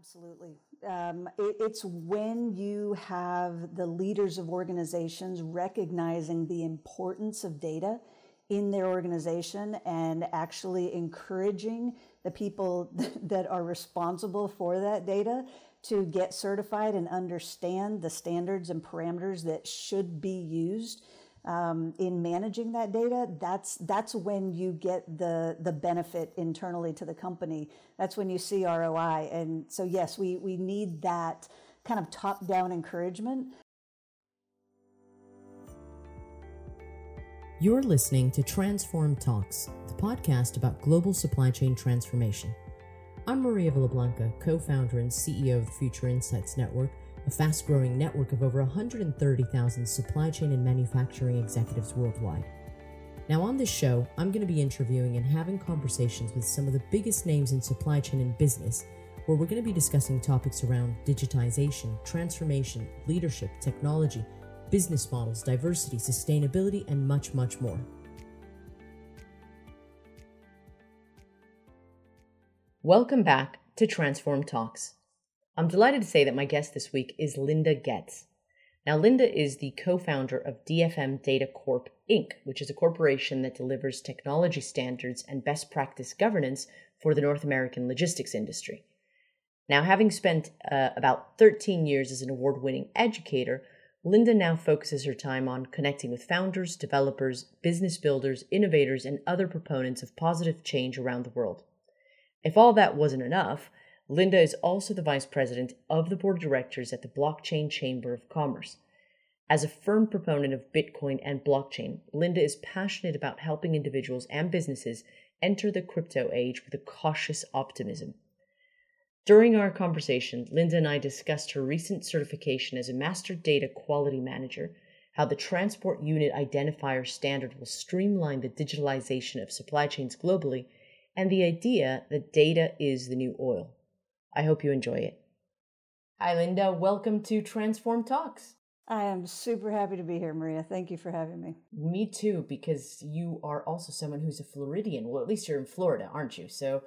Absolutely. Um, it, it's when you have the leaders of organizations recognizing the importance of data in their organization and actually encouraging the people that are responsible for that data to get certified and understand the standards and parameters that should be used um, in managing that data, that's that's when you get the the benefit internally to the company. That's when you see ROI. And so yes, we we need that kind of top down encouragement. You're listening to Transform Talks, the podcast about global supply chain transformation. I'm Maria Villablanca, co founder and CEO of the Future Insights Network a fast growing network of over 130,000 supply chain and manufacturing executives worldwide. Now, on this show, I'm going to be interviewing and having conversations with some of the biggest names in supply chain and business, where we're going to be discussing topics around digitization, transformation, leadership, technology, business models, diversity, sustainability, and much, much more. Welcome back to Transform Talks. I'm delighted to say that my guest this week is Linda Getz. Now, Linda is the co founder of DFM Data Corp Inc., which is a corporation that delivers technology standards and best practice governance for the North American logistics industry. Now, having spent uh, about 13 years as an award winning educator, Linda now focuses her time on connecting with founders, developers, business builders, innovators, and other proponents of positive change around the world. If all that wasn't enough, Linda is also the vice president of the board of directors at the Blockchain Chamber of Commerce. As a firm proponent of Bitcoin and blockchain, Linda is passionate about helping individuals and businesses enter the crypto age with a cautious optimism. During our conversation, Linda and I discussed her recent certification as a Master Data Quality Manager, how the Transport Unit Identifier standard will streamline the digitalization of supply chains globally, and the idea that data is the new oil. I hope you enjoy it. Hi, Linda. Welcome to Transform Talks. I am super happy to be here, Maria. Thank you for having me. Me too, because you are also someone who's a Floridian. Well, at least you're in Florida, aren't you? So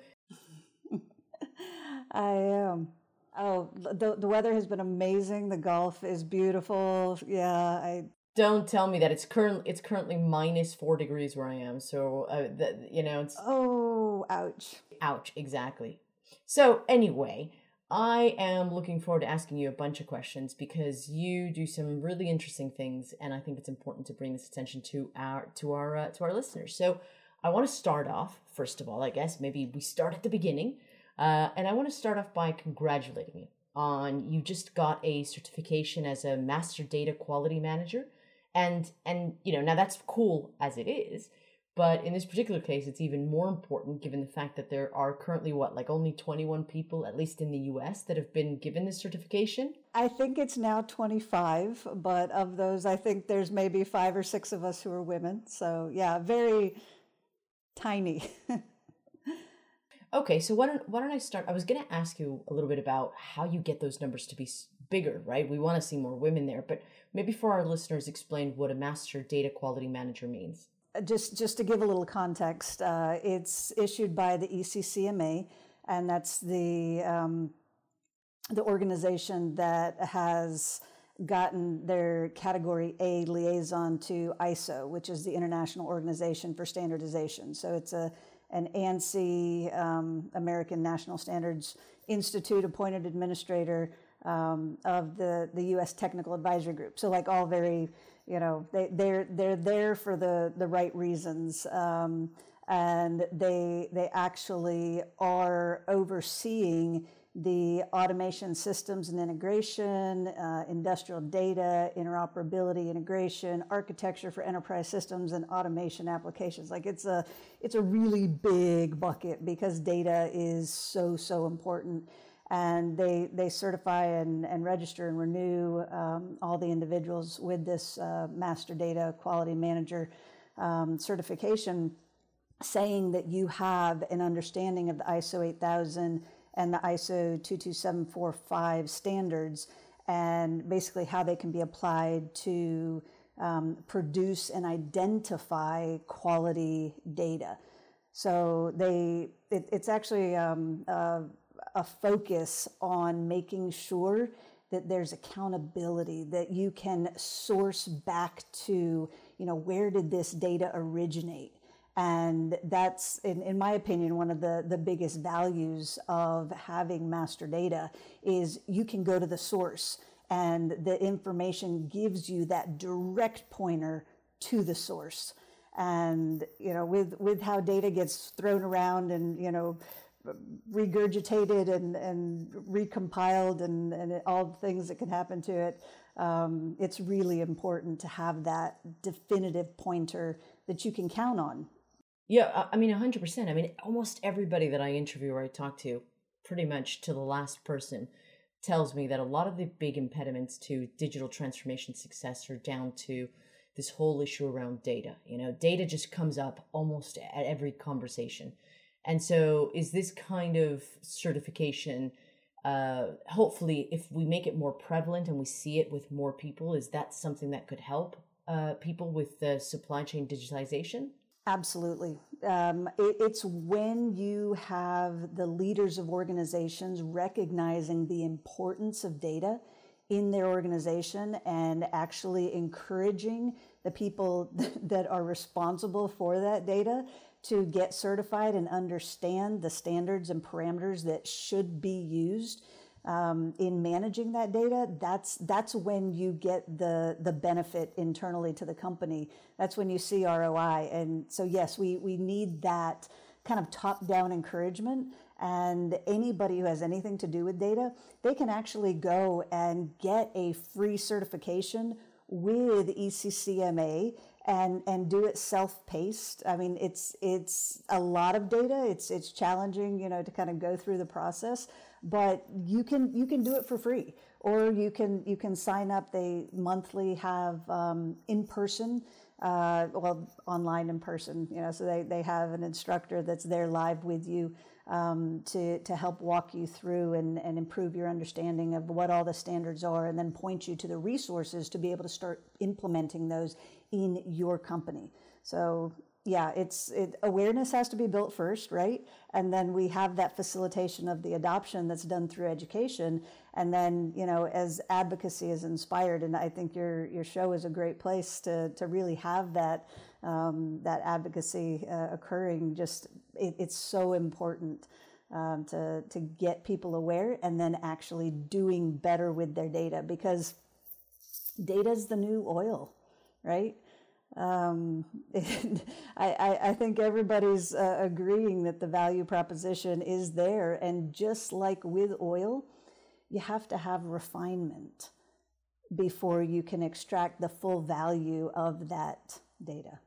I am. Oh, the the weather has been amazing. The Gulf is beautiful. Yeah, I don't tell me that it's currently it's currently minus four degrees where I am. So uh, that you know it's oh, ouch, ouch, exactly. So, anyway, I am looking forward to asking you a bunch of questions because you do some really interesting things, and I think it's important to bring this attention to our to our uh, to our listeners. So, I want to start off first of all. I guess maybe we start at the beginning, uh, and I want to start off by congratulating you on you just got a certification as a master data quality manager, and and you know now that's cool as it is but in this particular case, it's even more important given the fact that there are currently, what, like only 21 people, at least in the US, that have been given this certification? I think it's now 25, but of those, I think there's maybe five or six of us who are women. So, yeah, very tiny. okay, so why don't, why don't I start? I was going to ask you a little bit about how you get those numbers to be bigger, right? We want to see more women there, but maybe for our listeners, explain what a master data quality manager means just just to give a little context, uh, it's issued by the ECCMA, and that's the um, the organization that has gotten their category A liaison to ISO, which is the International Organization for Standardization. So it's a an ANSI, um, American National Standards Institute appointed administrator um, of the the U.S. Technical Advisory Group. So like all very you know they they're they're there for the the right reasons um, and they they actually are overseeing the automation systems and integration, uh, industrial data, interoperability, integration, architecture for enterprise systems and automation applications. Like it's a, it's a really big bucket because data is so, so important and they they certify and, and register and renew um, all the individuals with this uh, master data quality manager um, certification saying that you have an understanding of the ISO 8000 and the ISO 22745 standards and basically how they can be applied to um, produce and identify quality data. So they, it, it's actually um, uh, a focus on making sure that there's accountability, that you can source back to, you know, where did this data originate? And that's, in, in my opinion, one of the, the biggest values of having master data is you can go to the source and the information gives you that direct pointer to the source. And, you know, with, with how data gets thrown around and, you know, regurgitated and, and recompiled and, and all the things that can happen to it, um, it's really important to have that definitive pointer that you can count on. Yeah, I mean, 100%. I mean, almost everybody that I interview or I talk to, pretty much to the last person, tells me that a lot of the big impediments to digital transformation success are down to this whole issue around data. You know, data just comes up almost at every conversation. And so, is this kind of certification, uh, hopefully, if we make it more prevalent and we see it with more people, is that something that could help uh, people with the supply chain digitization? Absolutely. Um, it, it's when you have the leaders of organizations recognizing the importance of data in their organization and actually encouraging the people that are responsible for that data to get certified and understand the standards and parameters that should be used um, in managing that data, that's that's when you get the the benefit internally to the company. That's when you see ROI. And so yes, we we need that kind of top down encouragement. And anybody who has anything to do with data, they can actually go and get a free certification with ECCMA and and do it self-paced. I mean, it's it's a lot of data. It's it's challenging, you know, to kind of go through the process, but you can you can do it for free, or you can you can sign up. They monthly have um, in person. Uh, well, online in person, you know, so they, they have an instructor that's there live with you um, to, to help walk you through and, and improve your understanding of what all the standards are and then point you to the resources to be able to start implementing those in your company. So yeah, it's it, awareness has to be built first, right? And then we have that facilitation of the adoption that's done through education. And then, you know, as advocacy is inspired, and I think your your show is a great place to to really have that um, that advocacy uh, occurring. Just it, it's so important um, to to get people aware and then actually doing better with their data because data is the new oil, right? Um, I, I, think everybody's uh, agreeing that the value proposition is there. And just like with oil, you have to have refinement before you can extract the full value of that data.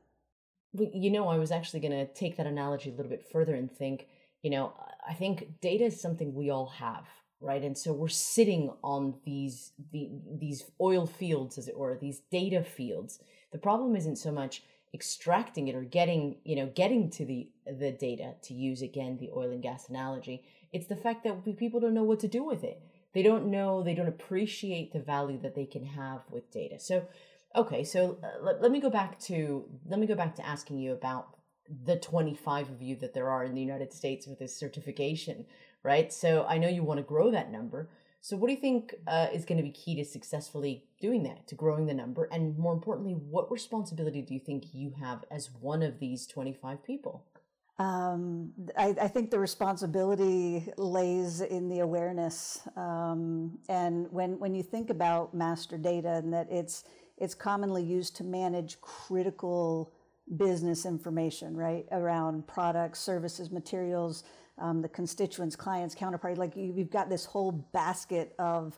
You know, I was actually going to take that analogy a little bit further and think, you know, I think data is something we all have, right? And so we're sitting on these the, these oil fields, as it were, these data fields the problem isn't so much extracting it or getting, you know, getting to the the data to use again the oil and gas analogy. It's the fact that people don't know what to do with it. They don't know, they don't appreciate the value that they can have with data. So, okay, so uh, let, let me go back to let me go back to asking you about the 25 of you that there are in the United States with this certification, right? So I know you want to grow that number. So, what do you think uh, is going to be key to successfully doing that, to growing the number? And more importantly, what responsibility do you think you have as one of these 25 people? Um, I, I, think the responsibility lays in the awareness. Um, and when, when you think about master data and that it's, it's commonly used to manage critical business information, right? Around products, services, materials, um, the constituents, clients, counterparty. Like you, have got this whole basket of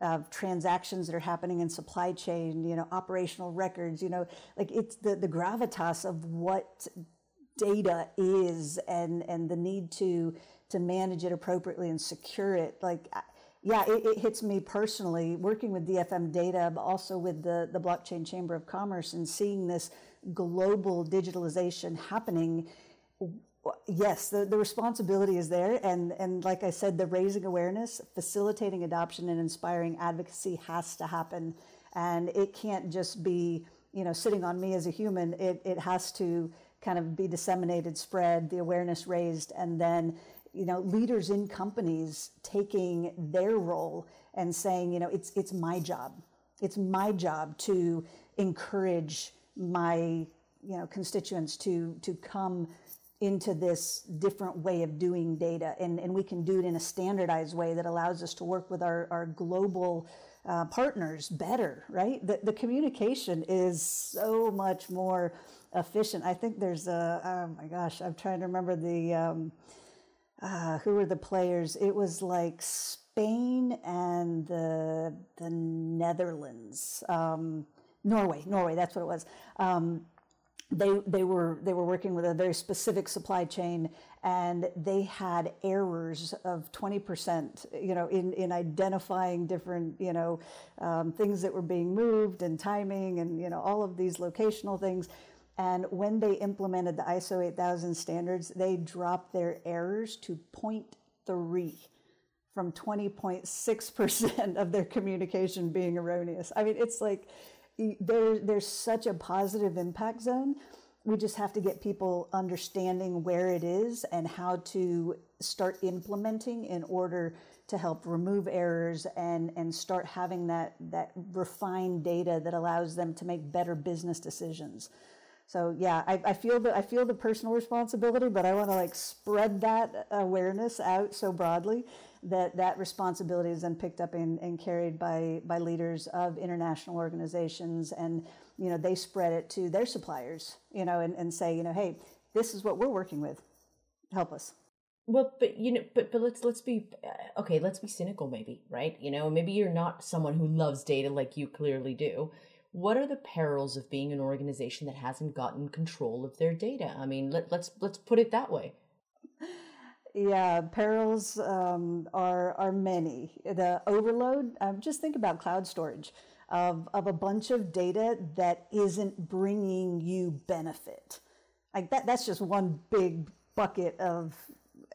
of transactions that are happening in supply chain, you know, operational records, you know, like it's the, the gravitas of what data is and, and the need to, to manage it appropriately and secure it. Like, yeah, it, it hits me personally working with DFM data, but also with the, the Blockchain Chamber of Commerce and seeing this global digitalization happening yes, the, the responsibility is there. And, and like I said, the raising awareness, facilitating adoption, and inspiring advocacy has to happen. And it can't just be, you know, sitting on me as a human. It, it has to kind of be disseminated, spread, the awareness raised, and then you know, leaders in companies taking their role and saying, you know, it's it's my job. It's my job to encourage my you know constituents to to come into this different way of doing data. And, and we can do it in a standardized way that allows us to work with our, our global uh, partners better right? The, the communication is so much more efficient. I think there's a oh my gosh i'm trying to remember the um, uh, who were the players? It was like spain and the the netherlands. Um, norway norway that's what it was. Um, they they were they were working with a very specific supply chain and they had errors of 20% you know in in identifying different you know um, things that were being moved and timing and you know all of these locational things. And when they implemented the ISO 8000 standards they dropped their errors to 0.3 from 20.6% of their communication being erroneous. I mean it's like there, there's such a positive impact zone. We just have to get people understanding where it is and how to start implementing in order to help remove errors and, and start having that, that refined data that allows them to make better business decisions. So yeah, I, I feel the I feel the personal responsibility, but I want to like spread that awareness out so broadly that that responsibility is then picked up and, and carried by by leaders of international organizations. And you know they spread it to their suppliers you know and, and say you know hey this is what we're working with. Help us. Well but you know but but let's let's be uh, okay let's be cynical maybe right? You know maybe you're not someone who loves data like you clearly do. What are the perils of being an organization that hasn't gotten control of their data? I mean let, let's let's put it that way yeah, perils um, are are many. The overload. Um, just think about cloud storage of of a bunch of data that isn't bringing you benefit. Like that. That's just one big bucket of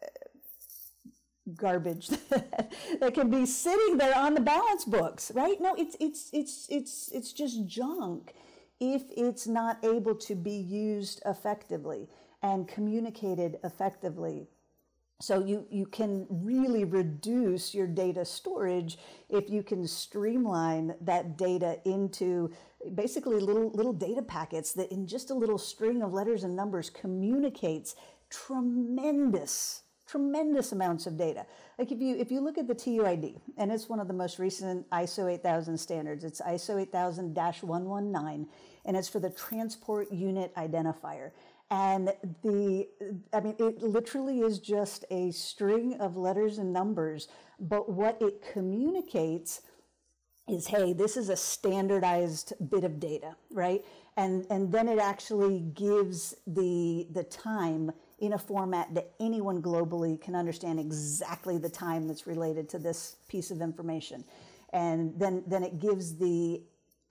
uh, garbage that can be sitting there on the balance books, right? No, it's it's it's it's it's just junk if it's not able to be used effectively and communicated effectively so you, you can really reduce your data storage if you can streamline that data into basically little little data packets that in just a little string of letters and numbers communicates tremendous tremendous amounts of data. Like if you if you look at the TUID, and it's one of the most recent ISO 8000 standards. It's ISO 8000-119, and it's for the transport unit identifier. And the, I mean, it literally is just a string of letters and numbers, but what it communicates is, hey, this is a standardized bit of data, right? And, and then it actually gives the, the time in a format that anyone globally can understand exactly the time that's related to this piece of information. And then, then it gives the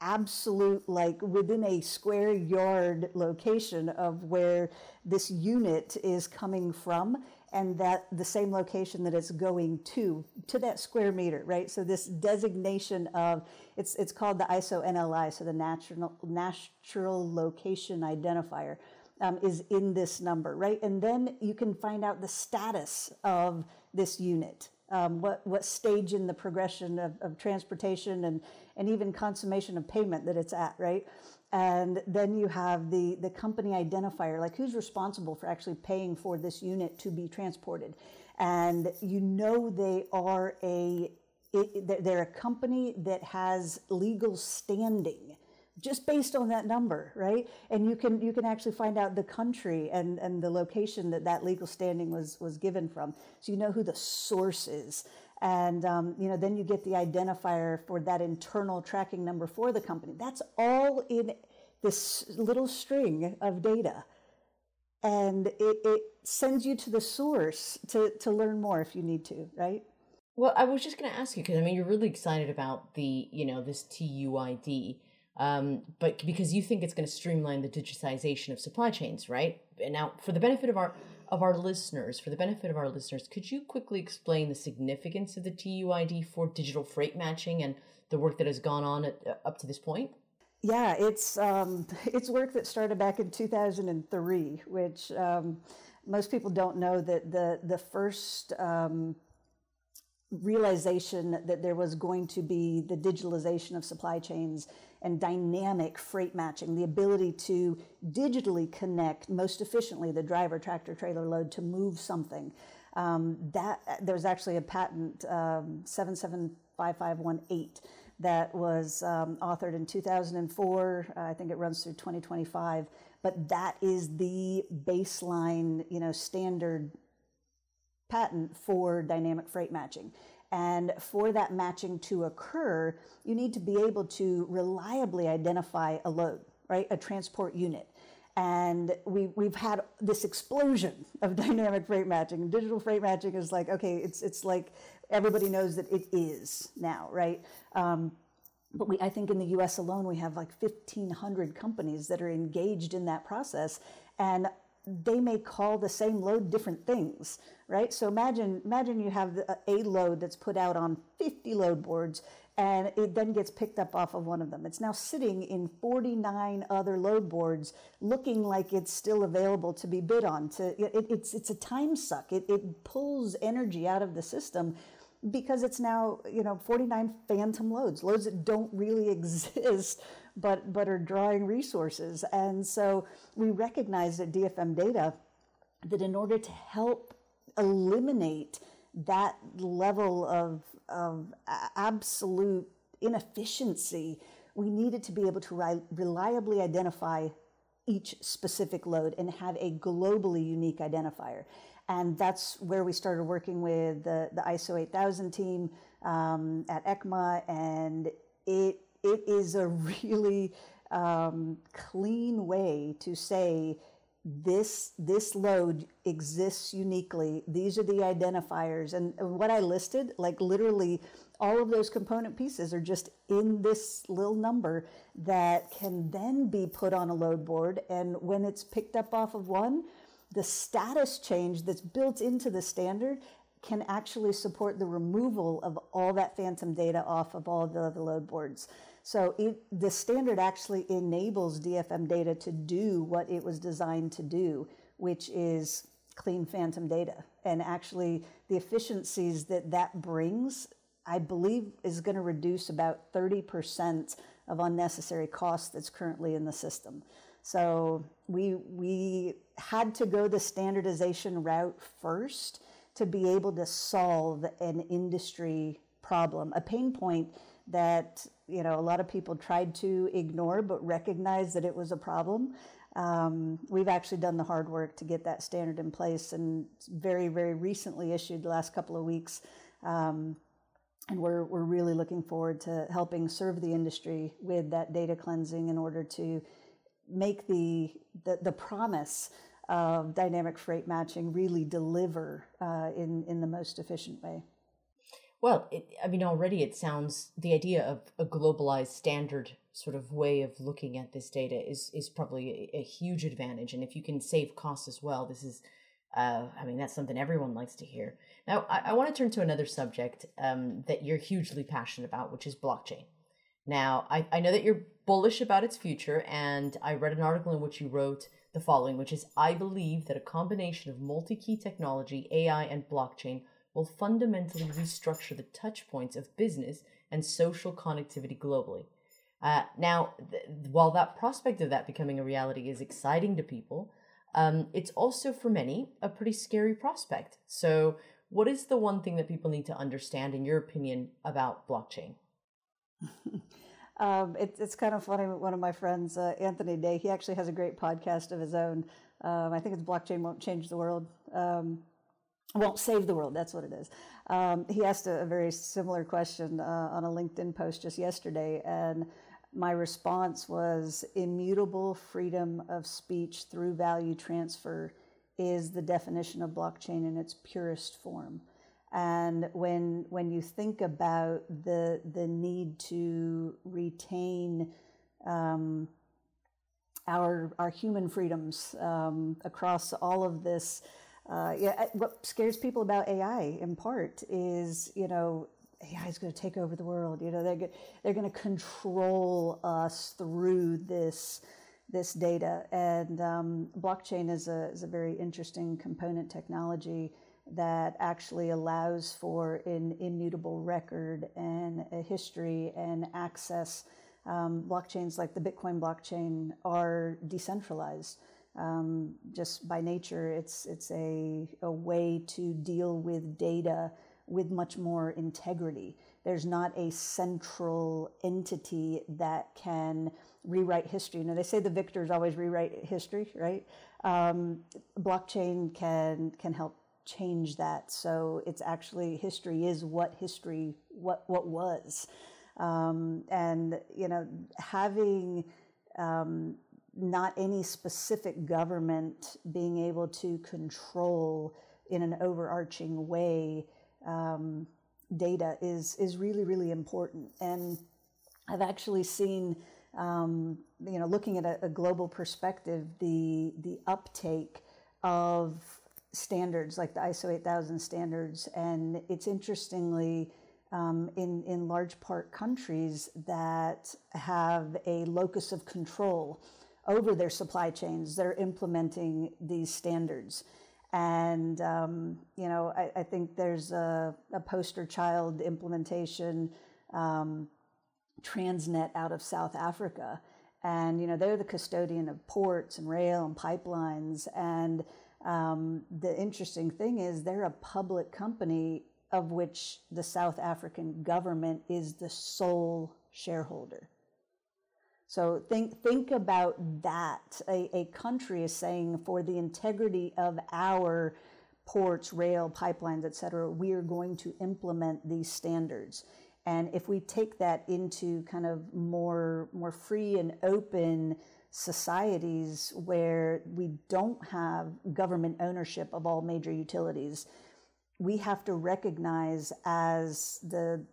absolute like within a square yard location of where this unit is coming from and that the same location that it's going to to that square meter right? So this designation of it's it's called the iso nli so the natural natural location identifier um, is in this number right? And then you can find out the status of this unit um, what what stage in the progression of, of transportation and and even consummation of payment that it's at, right? And then you have the, the company identifier, like who's responsible for actually paying for this unit to be transported. And you know they are a, it, they're a company that has legal standing just based on that number, right? And you can you can actually find out the country and, and the location that that legal standing was was given from, so you know who the source is. And um, you know then you get the identifier for that internal tracking number for the company. That's all in this little string of data. And it, it sends you to the source to, to learn more if you need to right? Well i was just going to ask you because i mean you're really excited about the you know this tuid um, but because you think it's going to streamline the digitization of supply chains right and now for the benefit of our of our listeners, for the benefit of our listeners, could you quickly explain the significance of the TUID for digital freight matching and the work that has gone on at, uh, up to this point? Yeah, it's um, it's work that started back in 2003, which um, most people don't know that the the first um, realization that there was going to be the digitalization of supply chains and dynamic freight matching, the ability to digitally connect most efficiently the driver, tractor, trailer load to move something. Um, that there's actually a patent um, 775518 that was um, authored in 2004. Uh, I think it runs through 2025. But that is the baseline, you know, standard patent for dynamic freight matching. And for that matching to occur, you need to be able to reliably identify a load, right? A transport unit. And we, we've had this explosion of dynamic freight matching. Digital freight matching is like, okay, it's, it's like everybody knows that it is now, right? Um, but we, I think in the US alone, we have like 1,500 companies that are engaged in that process. And they may call the same load different things, right? So imagine, imagine you have a load that's put out on 50 load boards and it then gets picked up off of one of them. It's now sitting in 49 other load boards looking like it's still available to be bid on. To, it, it's, it's a time suck. It, it pulls energy out of the system because it's now you know 49 phantom loads loads that don't really exist but but are drawing resources and so we recognize at dfm data that in order to help eliminate that level of of absolute inefficiency we needed to be able to reliably identify each specific load and have a globally unique identifier and that's where we started working with the, the ISO 8000 team um, at ECCMA. And it, it is a really um, clean way to say this this load exists uniquely. These are the identifiers. And what i listed like literally all of those component pieces are just in this little number that can then be put on a load board. And when it's picked up off of one the status change that's built into the standard can actually support the removal of all that phantom data off of all the, the load boards. So it, the standard actually enables DFM data to do what it was designed to do, which is clean phantom data. And actually the efficiencies that that brings, I believe is going to reduce about 30% of unnecessary cost that's currently in the system. So we, we had to go the standardization route first to be able to solve an industry problem, a pain point that you know a lot of people tried to ignore but recognized that it was a problem. Um, we've actually done the hard work to get that standard in place, and very very recently issued the last couple of weeks. Um, and we're, we're really looking forward to helping serve the industry with that data cleansing in order to make the, the, the promise of dynamic freight matching really deliver uh, in, in the most efficient way. Well, it, I mean, already it sounds the idea of a globalized standard sort of way of looking at this data is is probably a, a huge advantage. And if you can save costs as well, this is, uh, I mean, that's something everyone likes to hear. Now, I, I want to turn to another subject um, that you're hugely passionate about, which is blockchain. Now, I, I know that you're bullish about its future, and I read an article in which you wrote the following, which is I believe that a combination of multi key technology, AI, and blockchain will fundamentally restructure the touch points of business and social connectivity globally. Uh, now, th- while that prospect of that becoming a reality is exciting to people, um, it's also for many a pretty scary prospect. So, what is the one thing that people need to understand, in your opinion, about blockchain? um, it, it's kind of funny. One of my friends, uh, Anthony Day, he actually has a great podcast of his own. Um, I think it's Blockchain Won't Change the World. Um, won't save the world. That's what it is. Um, he asked a, a, very similar question uh, on a LinkedIn post just yesterday, and my response was immutable freedom of speech through value transfer is the definition of blockchain in its purest form. And when when you think about the the need to retain um, our our human freedoms um, across all of this, uh, yeah, what scares people about AI in part is you know AI is going to take over the world. You know they're they're going to control us through this this data. And um, blockchain is a, is a very interesting component technology that actually allows for an immutable record and a history and access. Um, blockchains like the Bitcoin blockchain are decentralized. Um, just by nature, it's it's a, a way to deal with data with much more integrity. There's not a central entity that can rewrite history. You know, they say the victors always rewrite history, right? Um, blockchain can can help change that. So it's actually history is what history what what was, um, and you know having um, not any specific government being able to control in an overarching way um, data is is really really important. And I've actually seen. Um, you know, looking at a, a global perspective, the the uptake of standards like the ISO 8000 standards, and it's interestingly um, in in large part countries that have a locus of control over their supply chains. They're implementing these standards. And, um, you know, I, I, think there's a, a, poster child implementation, um, Transnet out of South Africa. And, you know, they're the custodian of ports and rail and pipelines. And um, the interesting thing is they're a public company of which the South African government is the sole shareholder. So think think about that. A, a country is saying for the integrity of our ports, rail, pipelines, etc., we are going to implement these standards. And if we take that into kind of more more free and open societies where we don't have government ownership of all major utilities, we have to recognize as the,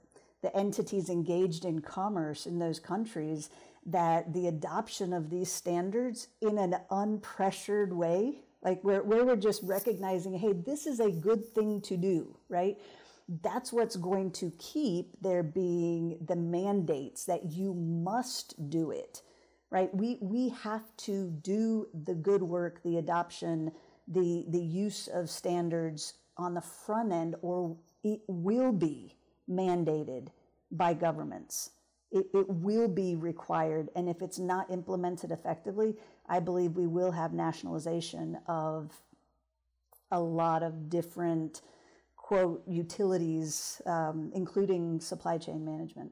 the entities engaged in commerce in those countries that the adoption of these standards in an unpressured way, like where, where we're just recognizing, hey, this is a good thing to do, right? That's what's going to keep there being the mandates that you must do it right? We, we have to do the good work, the adoption, the, the use of standards on the front end, or it will be mandated by governments. It, it will be required. And if it's not implemented effectively, I believe we will have nationalization of a lot of different, quote, utilities, um, including supply chain management.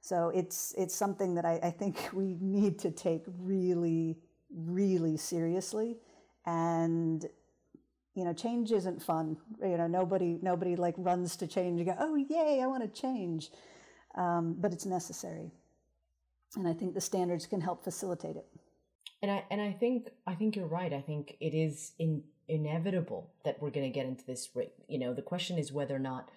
So it's it's something that I, I think we need to take really, really seriously. And you know, change isn't fun. You know, nobody nobody like runs to change and go, oh yay, I want to change. Um, but it's necessary, and I think the standards can help facilitate it. And I and I think I think you're right. I think it is in, inevitable that we're going to get into this. You know, the question is whether or not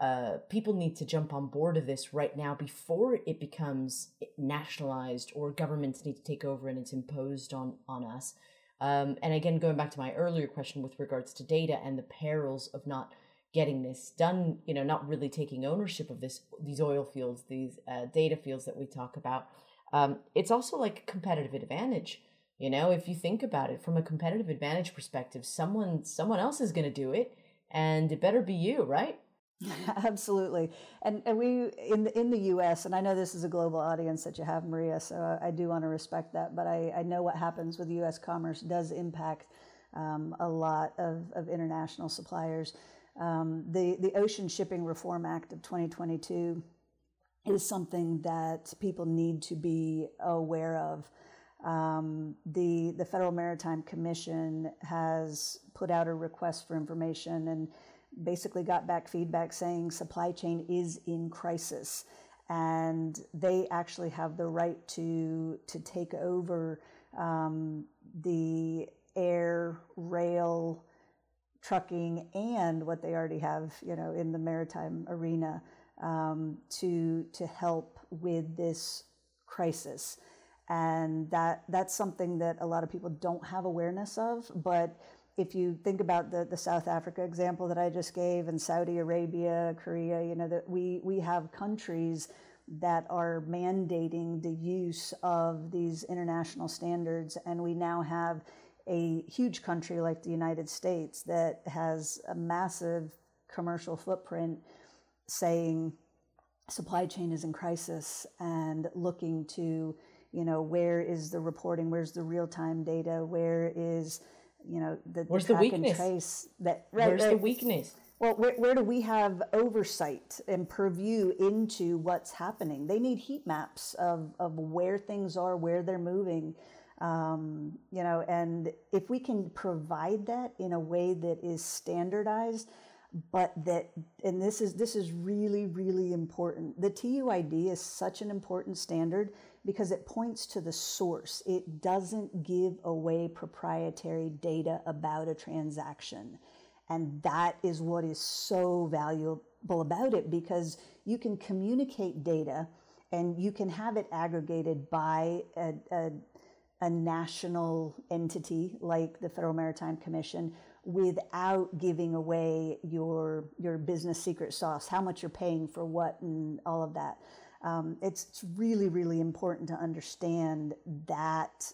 uh, people need to jump on board of this right now before it becomes nationalized or governments need to take over and it's imposed on on us. Um, and again, going back to my earlier question with regards to data and the perils of not getting this done, you know, not really taking ownership of this these oil fields, these uh, data fields that we talk about. Um, it's also like a competitive advantage. You know, if you think about it from a competitive advantage perspective, someone someone else is going to do it, and it better be you, right? Absolutely, and and we in the, in the U.S. and I know this is a global audience that you have, Maria. So I do want to respect that, but I, I know what happens with U.S. commerce does impact um, a lot of, of international suppliers. Um, the the Ocean Shipping Reform Act of 2022 is something that people need to be aware of. Um, the the Federal Maritime Commission has put out a request for information and basically got back feedback saying supply chain is in crisis. And they actually have the right to to take over um, the air, rail, trucking, and what they already have, you know, in the maritime arena um, to to help with this crisis, and that that's something that a lot of people don't have awareness of, but if you think about the, the South Africa example that I just gave and Saudi Arabia, Korea, you know, that we, we have countries that are mandating the use of these international standards. And we now have a huge country like the United States that has a massive commercial footprint saying supply chain is in crisis and looking to, you know, where is the reporting, where's the real time data, where is, you know, the, where's the, the weakness? trace that right, where's right. the weakness? Well, where, where do we have oversight and purview into what's happening? They need heat maps of, of where things are, where they're moving, um, you know, and if we can provide that in a way that is standardized, but that and this is this is really really important the tuid is such an important standard because it points to the source it doesn't give away proprietary data about a transaction and that is what is so valuable about it because you can communicate data and you can have it aggregated by a, a, a national entity like the Federal Maritime Commission without giving away your your business secret sauce, how much you're paying for what, and all of that. Um, it's, it's really really important to understand that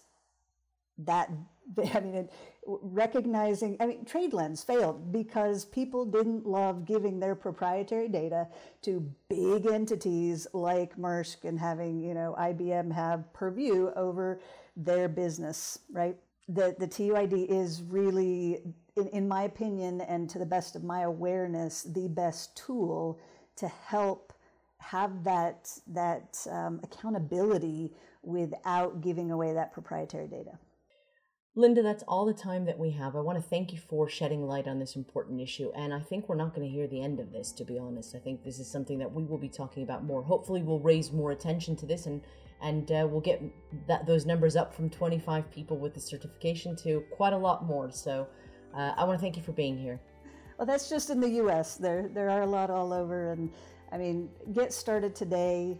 that I mean, it, recognizing, I mean, TradeLens failed because people didn't love giving their proprietary data to big entities like Maersk and having, you know, IBM have purview over their business, right? The, the TUID is really in, in my opinion, and to the best of my awareness, the best tool to help have that that um, accountability without giving away that proprietary data. Linda, that's all the time that we have. I want to thank you for shedding light on this important issue. And I think we're not going to hear the end of this, to be honest. I think this is something that we will be talking about more. Hopefully, we'll raise more attention to this and, and uh, we'll get that those numbers up from 25 people with the certification to quite a lot more. So uh, I want to thank you for being here. Well, that's just in the U.S. There, there are a lot all over, and I mean, get started today.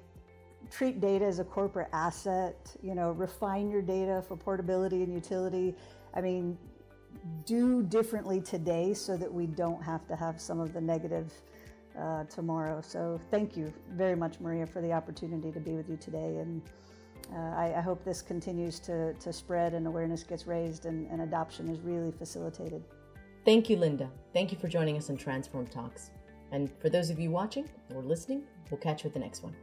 Treat data as a corporate asset. You know, refine your data for portability and utility. I mean, do differently today so that we don't have to have some of the negative uh, tomorrow. So, thank you very much, Maria, for the opportunity to be with you today, and. Uh, I, I, hope this continues to, to spread and awareness gets raised and, and adoption is really facilitated. Thank you, Linda. Thank you for joining us on Transform Talks. And for those of you watching or listening, we'll catch you at the next one.